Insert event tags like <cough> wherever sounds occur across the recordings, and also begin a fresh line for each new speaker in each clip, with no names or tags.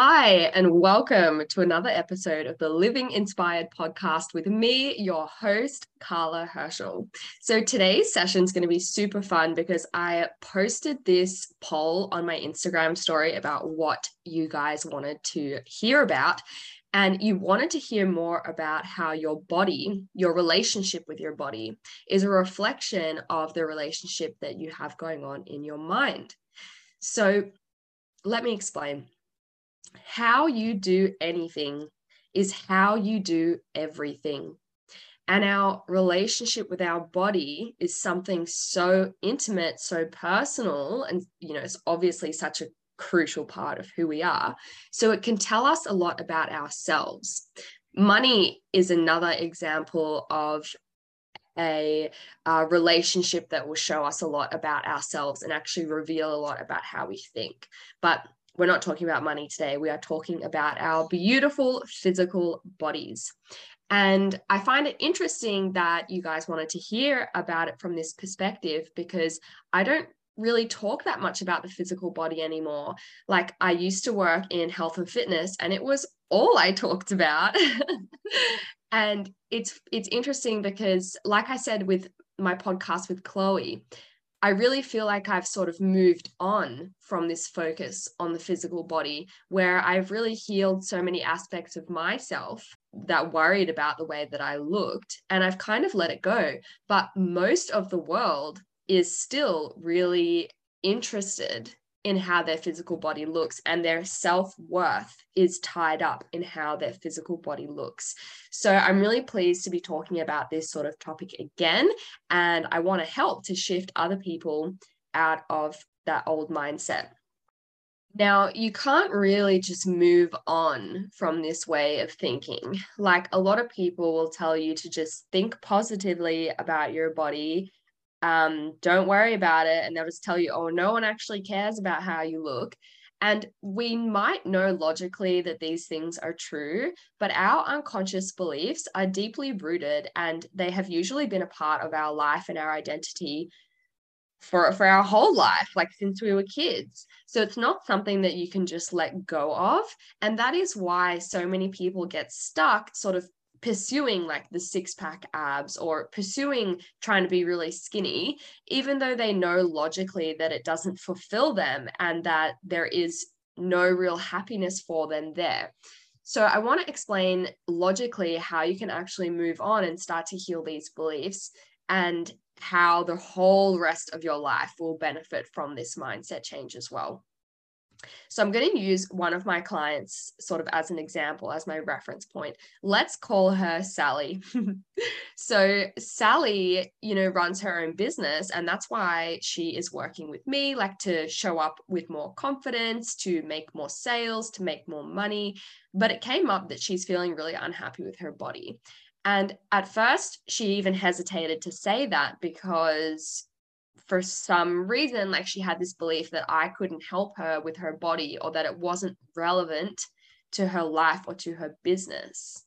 Hi, and welcome to another episode of the Living Inspired podcast with me, your host, Carla Herschel. So, today's session is going to be super fun because I posted this poll on my Instagram story about what you guys wanted to hear about. And you wanted to hear more about how your body, your relationship with your body, is a reflection of the relationship that you have going on in your mind. So, let me explain how you do anything is how you do everything. And our relationship with our body is something so intimate, so personal, and you know, it's obviously such a crucial part of who we are. So it can tell us a lot about ourselves. Money is another example of a, a, relationship that will show us a lot about ourselves and actually reveal a lot about how we think. But we're not talking about money today. We are talking about our beautiful physical bodies. And I find it interesting that you guys wanted to hear about it from this perspective because I don't really talk that much about the physical body anymore. Like I used to work in health and fitness and it was all I talked about. <laughs> and it's it's interesting because like I said with my podcast with Chloe, I really feel like I've sort of moved on from this focus on the physical body, where I've really healed so many aspects of myself that worried about the way that I looked, and I've kind of let it go. But most of the world is still really interested in how their physical body looks and their self-worth is tied up in how their physical body looks. So I'm really pleased to be talking about this sort of topic again and I want to help to shift other people out of that old mindset. Now, you can't really just move on from this way of thinking. Like a lot of people will tell you to just think positively about your body um, don't worry about it. And they'll just tell you, oh, no one actually cares about how you look. And we might know logically that these things are true, but our unconscious beliefs are deeply rooted and they have usually been a part of our life and our identity for, for our whole life, like since we were kids. So it's not something that you can just let go of. And that is why so many people get stuck sort of pursuing like the six pack abs or pursuing trying to be really skinny, even though they know logically that it doesn't fulfill them and that there is no real happiness for them there. So, I want to explain logically how you can actually move on and start to heal these beliefs and how the whole rest of your life will benefit from this mindset change as well. So I'm going to use one of my clients sort of as an example, as my reference point. Let's call her Sally. <laughs> so Sally, you know, runs her own business and that's why she is working with me like to show up with more confidence, to make more sales, to make more money. But it came up that she's feeling really unhappy with her body. And at first, she even hesitated to say that because for some reason, like she had this belief that I couldn't help her with her body or that it wasn't relevant to her life or to her business.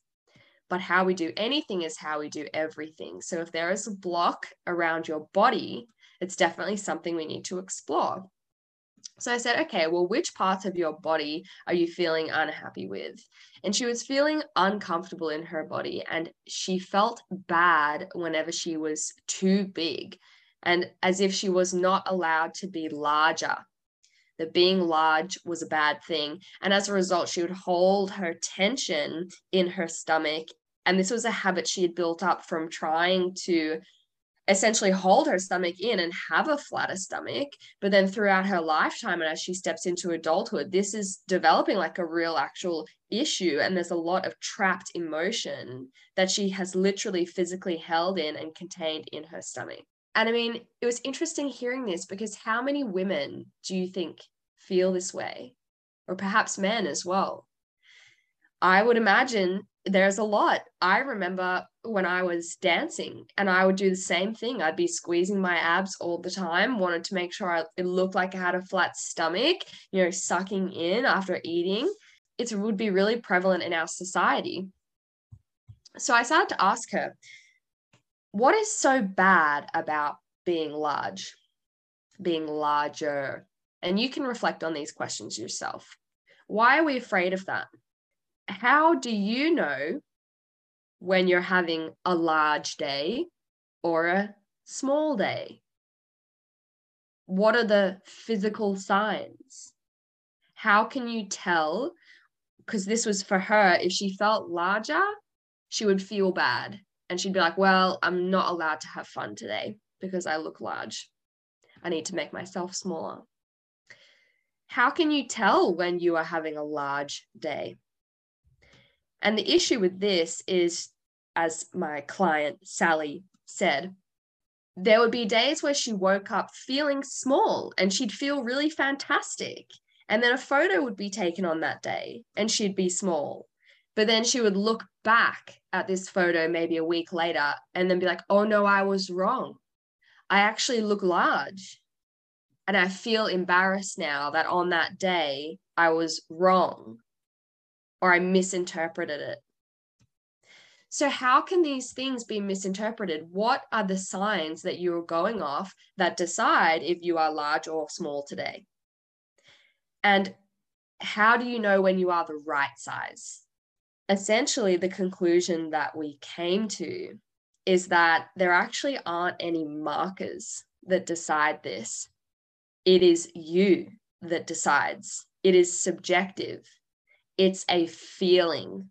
But how we do anything is how we do everything. So if there is a block around your body, it's definitely something we need to explore. So I said, okay, well, which parts of your body are you feeling unhappy with? And she was feeling uncomfortable in her body and she felt bad whenever she was too big and as if she was not allowed to be larger. That being large was a bad thing. And as a result, she would hold her tension in her stomach. And this was a habit she had built up from trying to essentially hold her stomach in and have a flatter stomach. But then throughout her lifetime, and as she steps into adulthood, this is developing like a real actual issue. And there's a lot of trapped emotion that she has literally physically held in and contained in her stomach. And I mean, it was interesting hearing this because how many women do you think feel this way? Or perhaps men as well? I would imagine there's a lot. I remember when I was dancing and I would do the same thing. I'd be squeezing my abs all the time, wanted to make sure I, it looked like I had a flat stomach, you know, sucking in after eating. It would be really prevalent in our society. So I started to ask her, what is so bad about being large, being larger? And you can reflect on these questions yourself. Why are we afraid of that? How do you know when you're having a large day or a small day? What are the physical signs? How can you tell? Because this was for her, if she felt larger, she would feel bad. And she'd be like, Well, I'm not allowed to have fun today because I look large. I need to make myself smaller. How can you tell when you are having a large day? And the issue with this is, as my client Sally said, there would be days where she woke up feeling small and she'd feel really fantastic. And then a photo would be taken on that day and she'd be small. But then she would look back at this photo maybe a week later and then be like, oh no, I was wrong. I actually look large. And I feel embarrassed now that on that day I was wrong or I misinterpreted it. So, how can these things be misinterpreted? What are the signs that you're going off that decide if you are large or small today? And how do you know when you are the right size? Essentially, the conclusion that we came to is that there actually aren't any markers that decide this. It is you that decides. It is subjective. It's a feeling.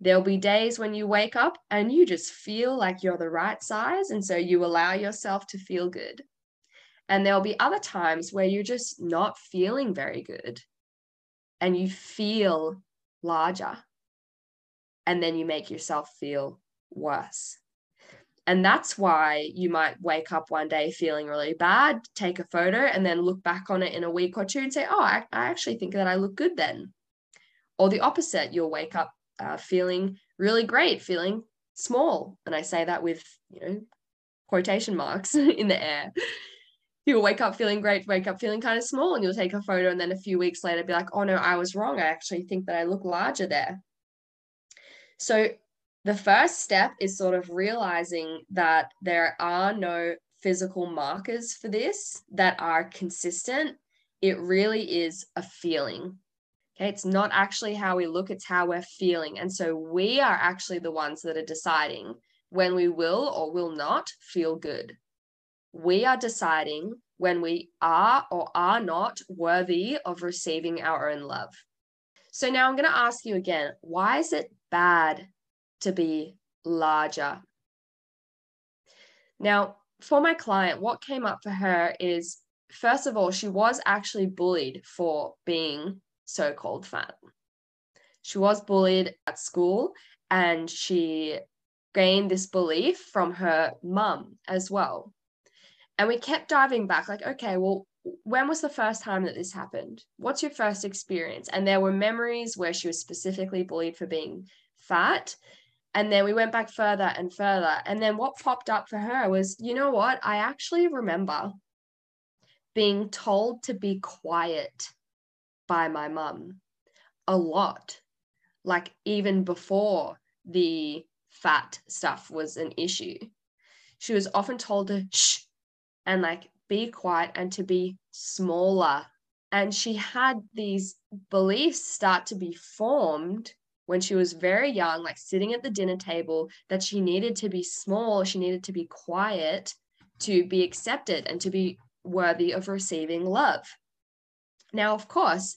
There'll be days when you wake up and you just feel like you're the right size. And so you allow yourself to feel good. And there'll be other times where you're just not feeling very good and you feel larger. And then you make yourself feel worse. And that's why you might wake up one day feeling really bad, take a photo, and then look back on it in a week or two and say, oh, I, I actually think that I look good then. Or the opposite, you'll wake up uh, feeling really great, feeling small. And I say that with, you know, quotation marks <laughs> in the air. You'll wake up feeling great, wake up feeling kind of small, and you'll take a photo, and then a few weeks later be like, oh no, I was wrong. I actually think that I look larger there. So the first step is sort of realizing that there are no physical markers for this that are consistent. It really is a feeling. Okay, it's not actually how we look, it's how we're feeling. And so we are actually the ones that are deciding when we will or will not feel good. We are deciding when we are or are not worthy of receiving our own love. So now I'm going to ask you again why is it bad to be larger. Now, for my client, what came up for her is first of all, she was actually bullied for being so called fat. She was bullied at school and she gained this belief from her mum as well. And we kept diving back, like, okay, well, when was the first time that this happened? What's your first experience? And there were memories where she was specifically bullied for being fat. And then we went back further and further. And then what popped up for her was, you know what? I actually remember being told to be quiet by my mum a lot. Like even before the fat stuff was an issue. She was often told to shh and like be quiet and to be smaller. And she had these beliefs start to be formed when she was very young, like sitting at the dinner table, that she needed to be small, she needed to be quiet to be accepted and to be worthy of receiving love. Now, of course,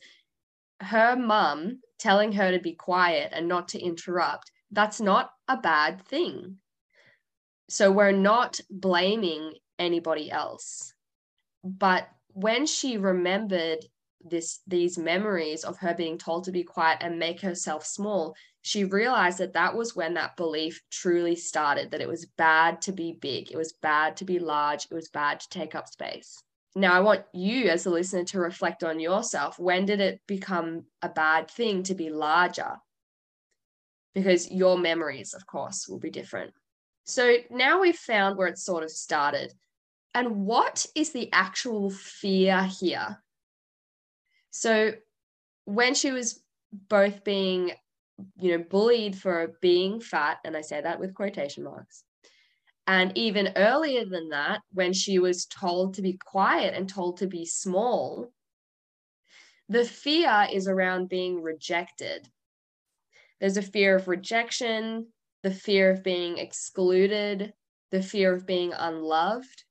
her mum telling her to be quiet and not to interrupt, that's not a bad thing. So we're not blaming anybody else. But when she remembered this these memories of her being told to be quiet and make herself small she realized that that was when that belief truly started that it was bad to be big it was bad to be large it was bad to take up space. Now i want you as a listener to reflect on yourself. When did it become a bad thing to be larger? Because your memories of course will be different. So now we've found where it sort of started. And what is the actual fear here so when she was both being, you know, bullied for being fat, and I say that with quotation marks, and even earlier than that, when she was told to be quiet and told to be small, The fear is around being rejected. There's a fear of rejection, the fear of being excluded, the fear of being unloved.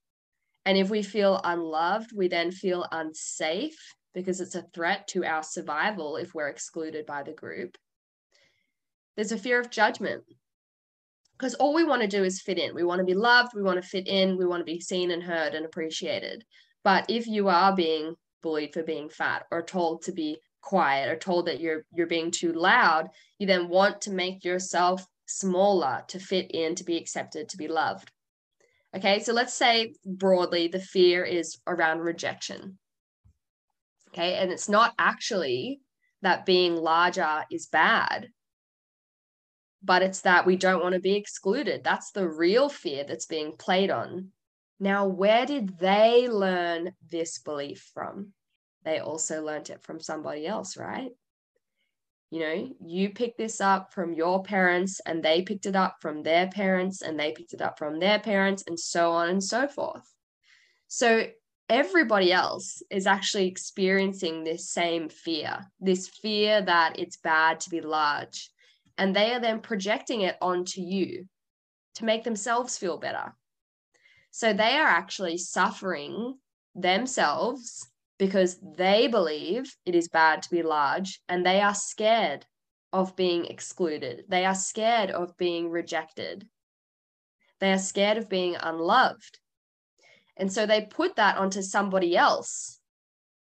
And if we feel unloved, we then feel unsafe because it's a threat to our survival if we're excluded by the group. There's a fear of judgment because all we want to do is fit in. We want to be loved, we want to fit in, we want to be seen and heard and appreciated. But if you are being bullied for being fat or told to be quiet or told that you're you're being too loud, you then want to make yourself smaller to fit in, to be accepted, to be loved. Okay, so let's say broadly the fear is around rejection. Okay, and it's not actually that being larger is bad, but it's that we don't want to be excluded. That's the real fear that's being played on. Now, where did they learn this belief from? They also learned it from somebody else, right? You know, you picked this up from your parents, and they picked it up from their parents, and they picked it up from their parents, and so on and so forth. So, everybody else is actually experiencing this same fear this fear that it's bad to be large. And they are then projecting it onto you to make themselves feel better. So, they are actually suffering themselves because they believe it is bad to be large and they are scared of being excluded. They are scared of being rejected. They are scared of being unloved. And so they put that onto somebody else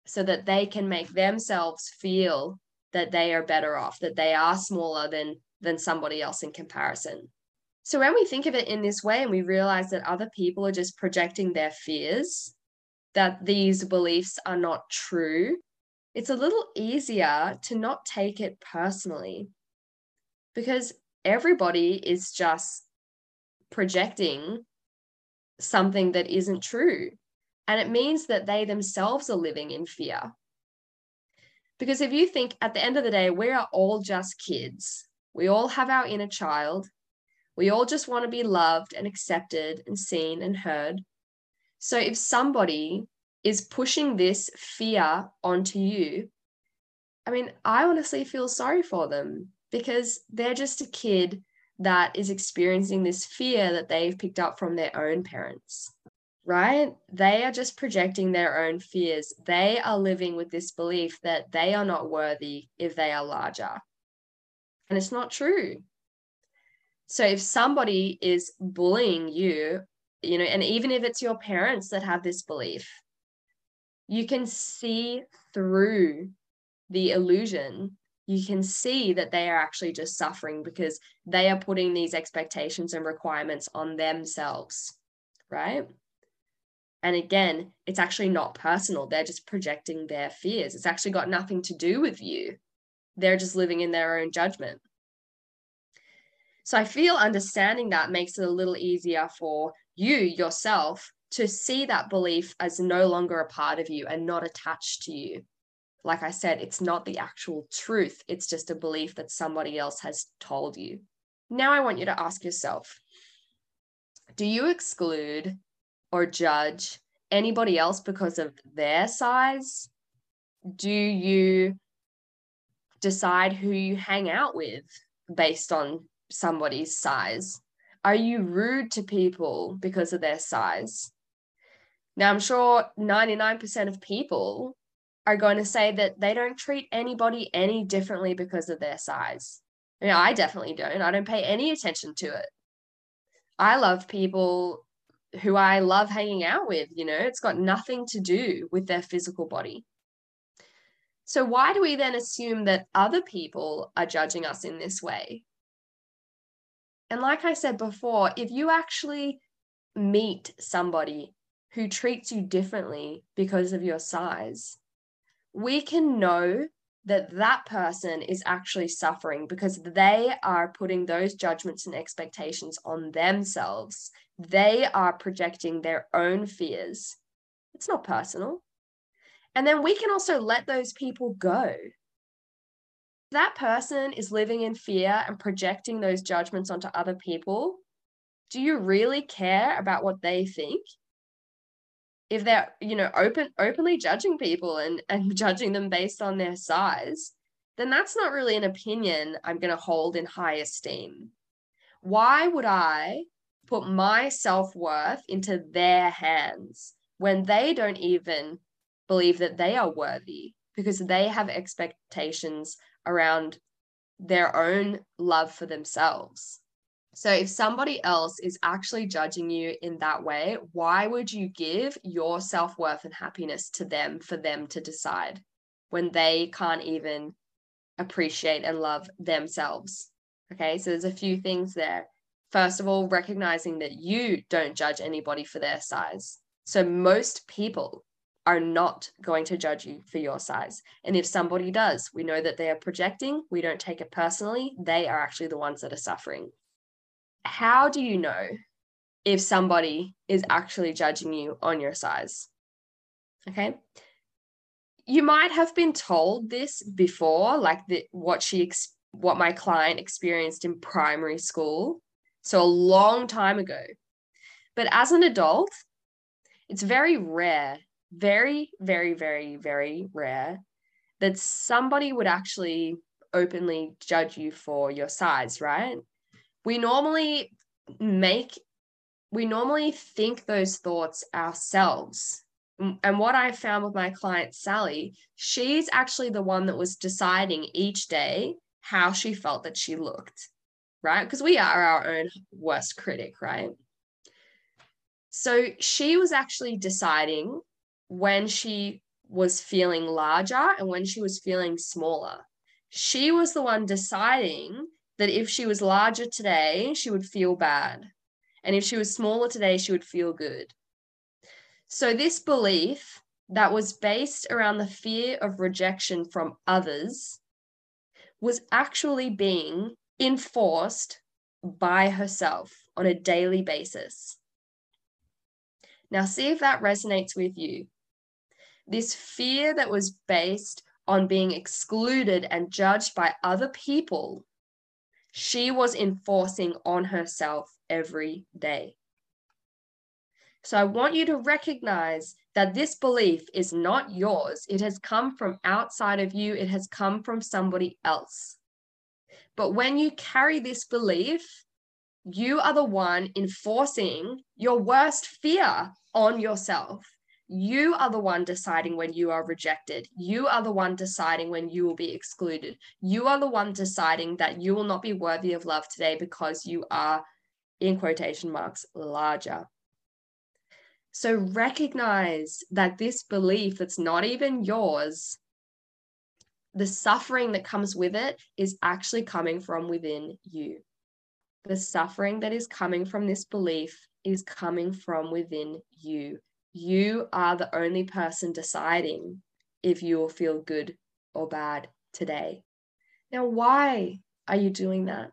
so that they can make themselves feel that they are better off, that they are smaller than, than somebody else in comparison. So when we think of it in this way and we realize that other people are just projecting their fears that these beliefs are not true, it's a little easier to not take it personally because everybody is just projecting something that isn't true. And it means that they themselves are living in fear. Because if you think at the end of the day, we are all just kids, we all have our inner child, we all just want to be loved and accepted and seen and heard. So if somebody is pushing this fear onto you, I mean, I honestly feel sorry for them because they're just a kid that is experiencing this fear that they've picked up from their own parents, right? They are just projecting their own fears. They are living with this belief that they are not worthy if they are larger. And it's not true. So if somebody is bullying you you know, and even if it's your parents that have this belief, you can see through the illusion. You can see that they are actually just suffering because they are putting these expectations and requirements on themselves, right? And again, it's actually not personal. They're just projecting their fears. It's actually got nothing to do with you. They're just living in their own judgment. So I feel understanding that makes it a little easier for you yourself to see that belief as no longer a part of you and not attached to you. Like I said, it's not the actual truth, it's just a belief that somebody else has told you. Now I want you to ask yourself do you exclude or judge anybody else because of their size? Do you decide who you hang out with based on somebody's size? Are you rude to people because of their size? Now, I'm sure 99% of people are going to say that they don't treat anybody any differently because of their size. I mean, I definitely don't. I don't pay any attention to it. I love people who I love hanging out with, you know, it's got nothing to do with their physical body. So, why do we then assume that other people are judging us in this way? And like I said before, if you actually meet somebody who treats you differently because of your size, we can know that that person is actually suffering because they are putting those judgments and expectations on themselves. They are projecting their own fears. It's not personal. And then we can also let those people go that person is living in fear and projecting those judgments onto other people, do you really care about what they think? If they're you know open openly judging people and and <laughs> judging them based on their size then that's not really an opinion i'm going to hold in high esteem. Why would i put my self-worth into their hands when they don't even believe that they are worthy because they have expectations around their own love for themselves so if somebody else is actually judging you in that way, why would you give your self worth and happiness to them for them to decide when they can't even appreciate and love themselves? Okay, so there's a few things there. First of all, recognizing that you don't judge anybody for their size. So most people are not going to judge you for your size. And if somebody does, we know that they are projecting. We don't take it personally. They are actually the ones that are suffering how do you know if somebody is actually judging you on your size? Okay. You might have been told this before, like the, what she what my client experienced in primary school, so a long time ago. But as an adult, it's very rare, very, very, very, very rare that somebody would actually openly judge you for your size, right? We normally make we normally think those thoughts ourselves and what I found with my client Sally, she's actually the one that was deciding each day how she felt that she looked, right? Because we are our own worst critic, right? So she was actually deciding when she was feeling larger and when she was feeling smaller. She was the one deciding that if she was larger today, she would feel bad. And if she was smaller today, she would feel good. So, this belief that was based around the fear of rejection from others was actually being enforced by herself on a daily basis. Now, see if that resonates with you. This fear that was based on being excluded and judged by other people she was enforcing on herself every day. So I want you to recognize that this belief is not yours. It has come from outside of you, it has come from somebody else. But when you carry this belief, you are the one enforcing your worst fear on yourself. You are the one deciding when you are rejected. You are the one deciding when you will be excluded. You are the one deciding that you will not be worthy of love today because you are, in quotation marks, larger. So recognize that this belief that's not even yours, the suffering that comes with it is actually coming from within you. The suffering that is coming from this belief is coming from within you you are the only person deciding if you will feel good or bad today. Now, why are you doing that?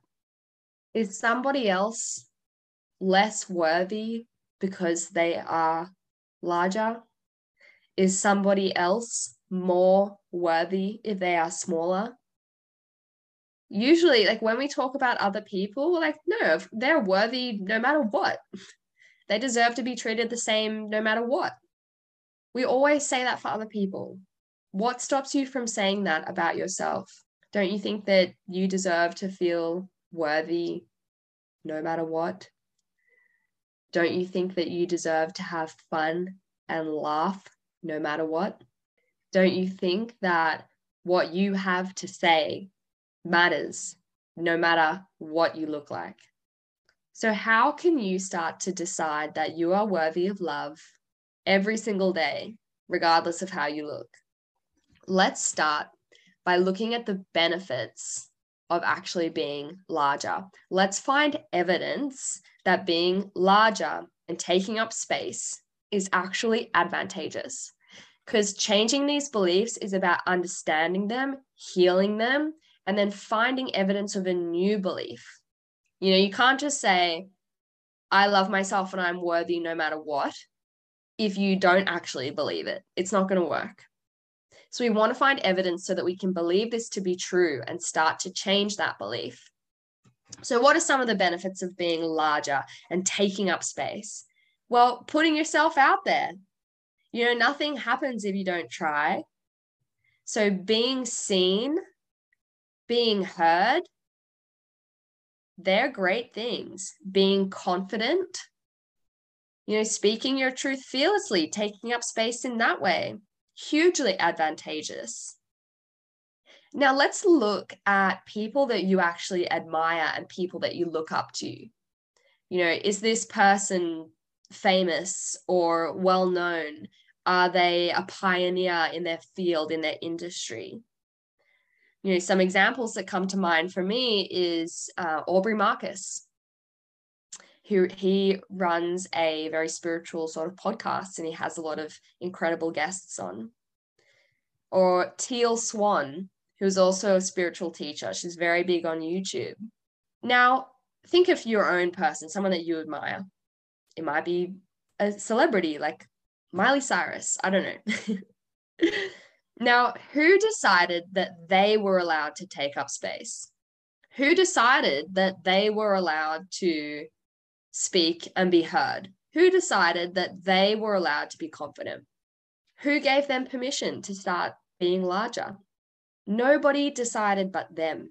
Is somebody else less worthy because they are larger? Is somebody else more worthy if they are smaller? Usually, like when we talk about other people, we're like, no, they're worthy no matter what. They deserve to be treated the same no matter what. We always say that for other people. What stops you from saying that about yourself? Don't you think that you deserve to feel worthy no matter what? Don't you think that you deserve to have fun and laugh no matter what? Don't you think that what you have to say matters no matter what you look like? So, how can you start to decide that you are worthy of love every single day, regardless of how you look? Let's start by looking at the benefits of actually being larger. Let's find evidence that being larger and taking up space is actually advantageous. Because changing these beliefs is about understanding them, healing them, and then finding evidence of a new belief you know, you can't just say, I love myself and I'm worthy no matter what, if you don't actually believe it. It's not going to work. So we want to find evidence so that we can believe this to be true and start to change that belief. So, what are some of the benefits of being larger and taking up space? Well, putting yourself out there. You know, nothing happens if you don't try. So being seen, being heard, they're great things. Being confident, you know, speaking your truth fearlessly, taking up space in that way, hugely advantageous. Now, let's look at people that you actually admire and people that you look up to. You know, is this person famous or well known? Are they a pioneer in their field, in their industry? You know, some examples that come to mind for me is uh, Aubrey Marcus, who he runs a very spiritual sort of podcast and he has a lot of incredible guests on. Or Teal Swan, who's also a spiritual teacher. She's very big on YouTube. Now, think of your own person, someone that you admire. It might be a celebrity like Miley Cyrus. I don't know. <laughs> now, who decided that they were allowed to take up space? Who decided that they were allowed to speak and be heard? Who decided that they were allowed to be confident? Who gave them permission to start being larger? Nobody decided but them.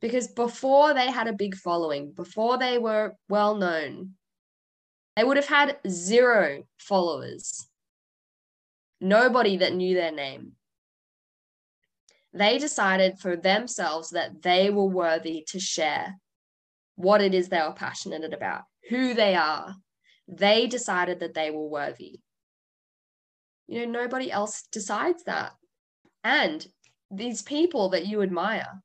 Because before they had a big following, before they were well known, they would have had zero followers, nobody that knew their name. They decided for themselves that they were worthy to share what it is they were passionate about, who they are. They decided that they were worthy. You know, nobody else decides that. And these people that you admire,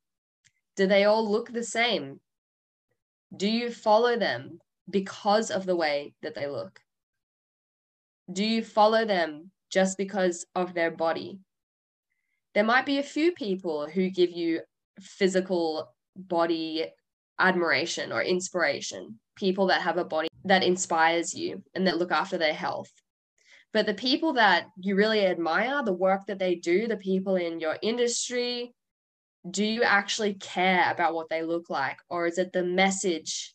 do they all look the same? Do you follow them because of the way that they look? Do you follow them just because of their body? There might be a few people who give you physical body admiration or inspiration, people that have a body that inspires you and that look after their health. But the people that you really admire, the work that they do, the people in your industry, do you actually care about what they look like? Or is it the message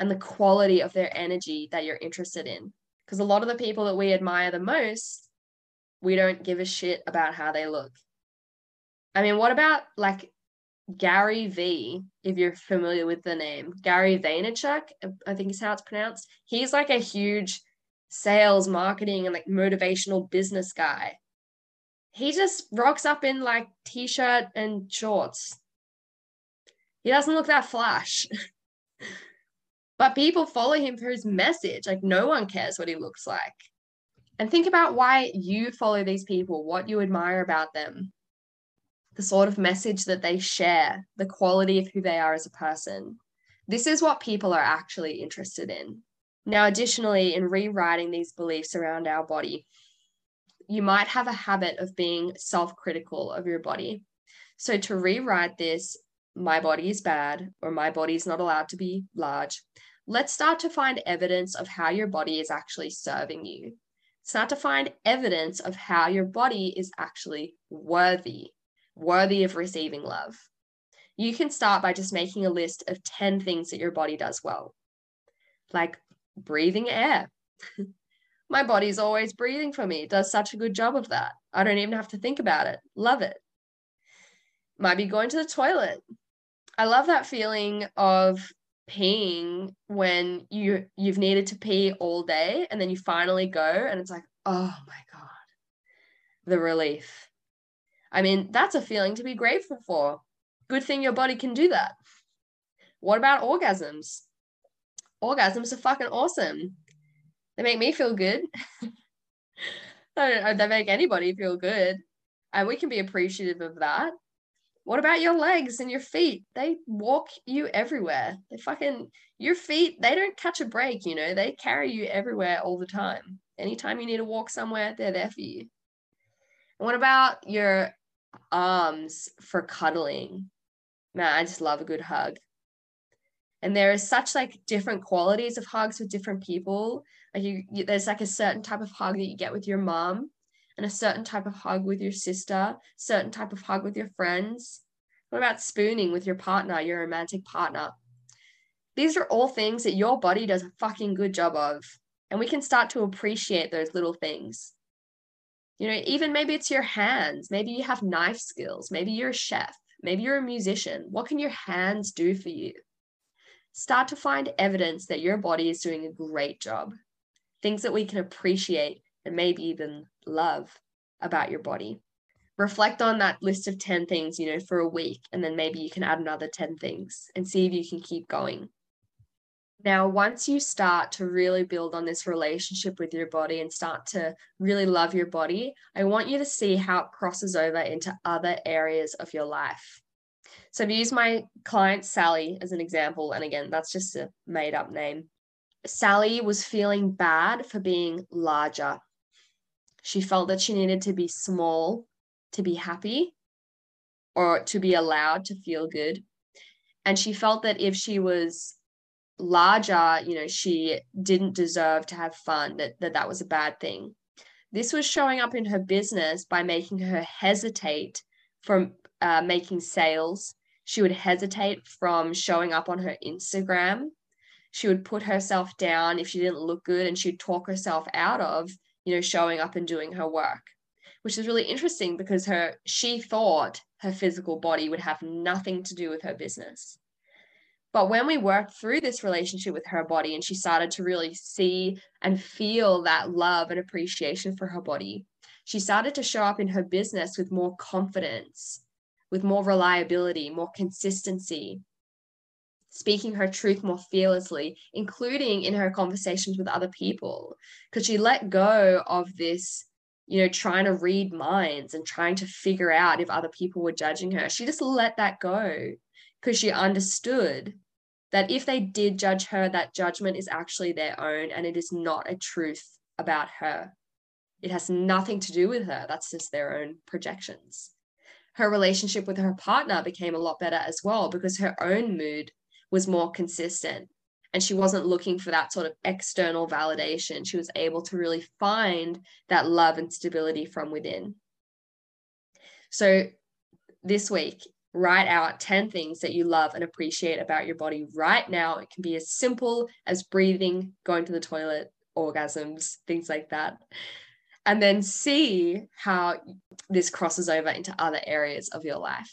and the quality of their energy that you're interested in? Because a lot of the people that we admire the most, we don't give a shit about how they look. I mean, what about like Gary V, if you're familiar with the name, Gary Vaynerchuk, I think is how it's pronounced. He's like a huge sales, marketing, and like motivational business guy. He just rocks up in like t-shirt and shorts. He doesn't look that flash. <laughs> but people follow him for his message. Like no one cares what he looks like. And think about why you follow these people, what you admire about them, the sort of message that they share, the quality of who they are as a person. This is what people are actually interested in. Now, additionally, in rewriting these beliefs around our body, you might have a habit of being self critical of your body. So, to rewrite this, my body is bad or my body is not allowed to be large, let's start to find evidence of how your body is actually serving you. Start to find evidence of how your body is actually worthy, worthy of receiving love. You can start by just making a list of 10 things that your body does well, like breathing air. <laughs> My body's always breathing for me. It does such a good job of that. I don't even have to think about it. Love it. Might be going to the toilet. I love that feeling of peeing when you you've needed to pee all day and then you finally go and it's like, "Oh my god." The relief. I mean, that's a feeling to be grateful for. Good thing your body can do that. What about orgasms? orgasms are fucking awesome. They make me feel good. <laughs> they make anybody feel good. And we can be appreciative of that. What about your legs and your feet? They walk you everywhere. They fucking, your feet, they don't catch a break, you know, they carry you everywhere all the time. Anytime you need to walk somewhere, they're there for you. And what about your Um, arms for cuddling? Man, I just love a good hug. And there is such like different qualities of hugs with different people. Like you, you, there's like a certain type of hug that you get with your mom and a certain type of hug with your sister certain type of hug with your friends. What about spooning with your partner your romantic partner? These are all things that your body does a fucking good job of and we can start to appreciate those little things You know, even maybe it's your hands. Maybe you have knife skills. Maybe you're a chef. Maybe you're a musician. What can your hands do for you? Start to find evidence that your body is doing a great job. Things that we can appreciate and maybe even love about your body. Reflect on that list of 10 things, you know, for a week, and then maybe you can add another 10 things and see if you can keep going. Now, once you start to really build on this relationship with your body and start to really love your body, I want you to see how it crosses over into other areas of your life. So I've used my client Sally as an example. And again, that's just a made up name. Sally was feeling bad for being larger. She felt that she needed to be small to be happy or to be allowed to feel good. And she felt that if she was larger, you know, she didn't deserve to have fun, that, that that was a bad thing. This was showing up in her business by making her hesitate from uh, making sales. She would hesitate from showing up on her Instagram. She would put herself down if she didn't look good and she'd talk herself out of, you know, showing up and doing her work, which is really interesting because her she thought her physical body would have nothing to do with her business. But when we worked through this relationship with her body and she started to really see and feel that love and appreciation for her body, she started to show up in her business with more confidence, with more reliability, more consistency, speaking her truth more fearlessly, including in her conversations with other people. Because she let go of this, you know, trying to read minds and trying to figure out if other people were judging her. She just let that go because she understood that if they did judge her, that judgment is actually their own and it is not a truth about her. It has nothing to do with her. That's just their own projections. Her relationship with her partner became a lot better as well because her own mood was more consistent and she wasn't looking for that sort of external validation. She was able to really find that love and stability from within. So, this week, write out 10 things that you love and appreciate about your body right now. It can be as simple as breathing, going to the toilet, orgasms, things like that. And then see how this crosses over into other areas of your life.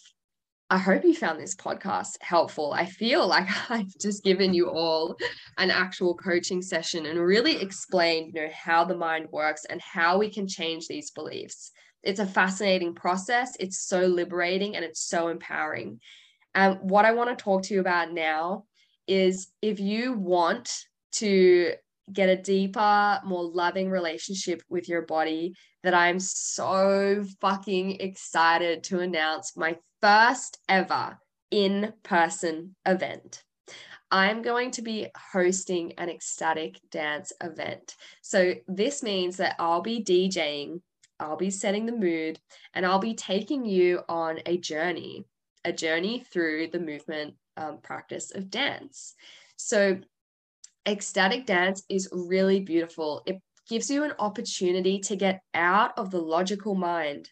I hope you found this podcast helpful. I feel like <laughs> I've just given you all an actual coaching session and really explained, you know, how the mind works and how we can change these beliefs it's a fascinating process. It's so liberating and it's so empowering. And what I want to talk to you about now is if you want to get a deeper, more loving relationship with your body, that I'm so fucking excited to announce my first ever in person event. I'm going to be hosting an ecstatic dance event. So, this means that I'll be DJing I'll be setting the mood and I'll be taking you on a journey, a journey through the movement um, practice of dance. So, ecstatic dance is really beautiful. It gives you an opportunity to get out of the logical mind,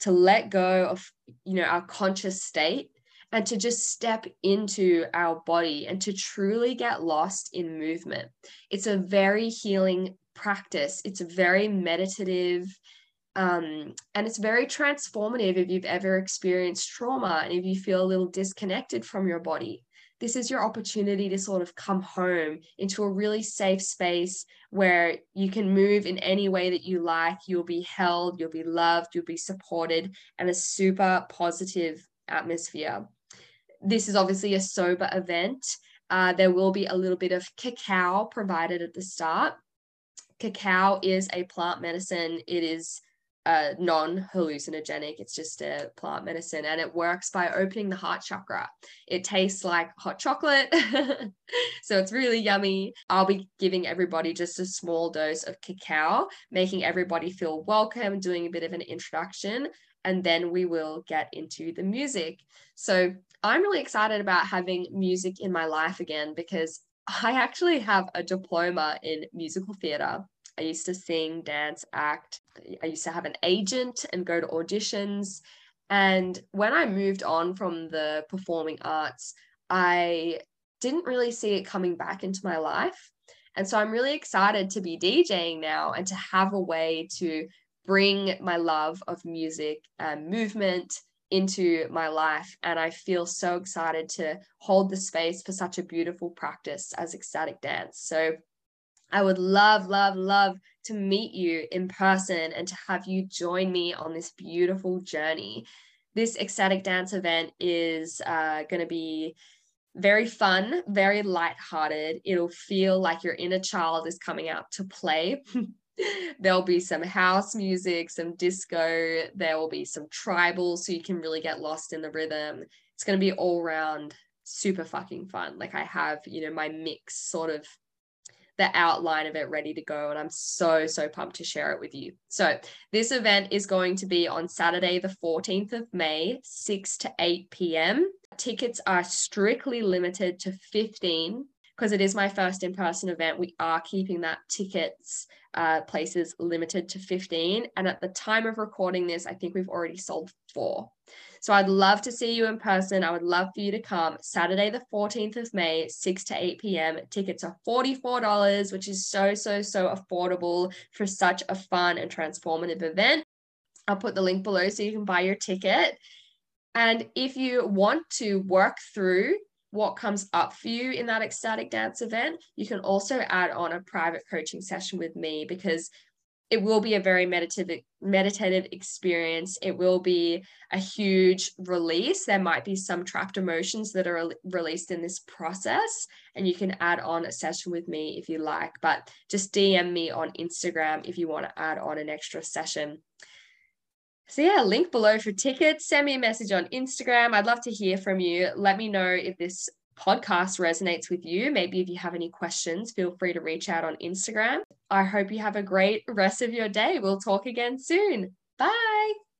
to let go of, you know, our conscious state and to just step into our body and to truly get lost in movement. It's a very healing practice. It's a very meditative um, and it's very transformative if you've ever experienced trauma and if you feel a little disconnected from your body. This is your opportunity to sort of come home into a really safe space where you can move in any way that you like. You'll be held, you'll be loved, you'll be supported, and a super positive atmosphere. This is obviously a sober event. Uh, there will be a little bit of cacao provided at the start. Cacao is a plant medicine. It is uh, non hallucinogenic. It's just a plant medicine and it works by opening the heart chakra. It tastes like hot chocolate. <laughs> so it's really yummy. I'll be giving everybody just a small dose of cacao, making everybody feel welcome, doing a bit of an introduction, and then we will get into the music. So I'm really excited about having music in my life again because I actually have a diploma in musical theatre I used to sing, dance, act. I used to have an agent and go to auditions. And when I moved on from the performing arts, I didn't really see it coming back into my life. And so I'm really excited to be DJing now and to have a way to bring my love of music and movement into my life. And I feel so excited to hold the space for such a beautiful practice as ecstatic dance. So I would love, love, love to meet you in person and to have you join me on this beautiful journey. This ecstatic dance event is uh, going to be very fun, very light-hearted. It'll feel like your inner child is coming out to play. <laughs> There'll be some house music, some disco, there will be some tribal, so you can really get lost in the rhythm. It's going to be all round super fucking fun. Like I have, you know, my mix sort of the outline of it ready to go. And I'm so, so pumped to share it with you. So, this event is going to be on Saturday, the 14th of May, 6 to 8 p.m. Tickets are strictly limited to 15 because it is my first in person event. We are keeping that tickets uh, places limited to 15. And at the time of recording this, I think we've already sold four. So I'd love to see you in person. I would love for you to come Saturday, the 14th of May, 6 to 8 p.m. Tickets are $44, which is so, so, so affordable for such a fun and transformative event. I'll put the link below so you can buy your ticket. And if you want to work through what comes up for you in that ecstatic dance event, you can also add on a private coaching session with me because it will be a very meditative meditative experience. It will be a huge release. There might be some trapped emotions that are released in this process and you can add on a session with me if you like. But just dm me on instagram if you want to add on an extra session so yeah link below for tickets send me a message on instagram i'd love to hear from you let me know if this podcast resonates with you. Maybe if you have any questions, feel free to reach out on Instagram. I hope you have a great rest of your day. We'll talk again soon. Bye.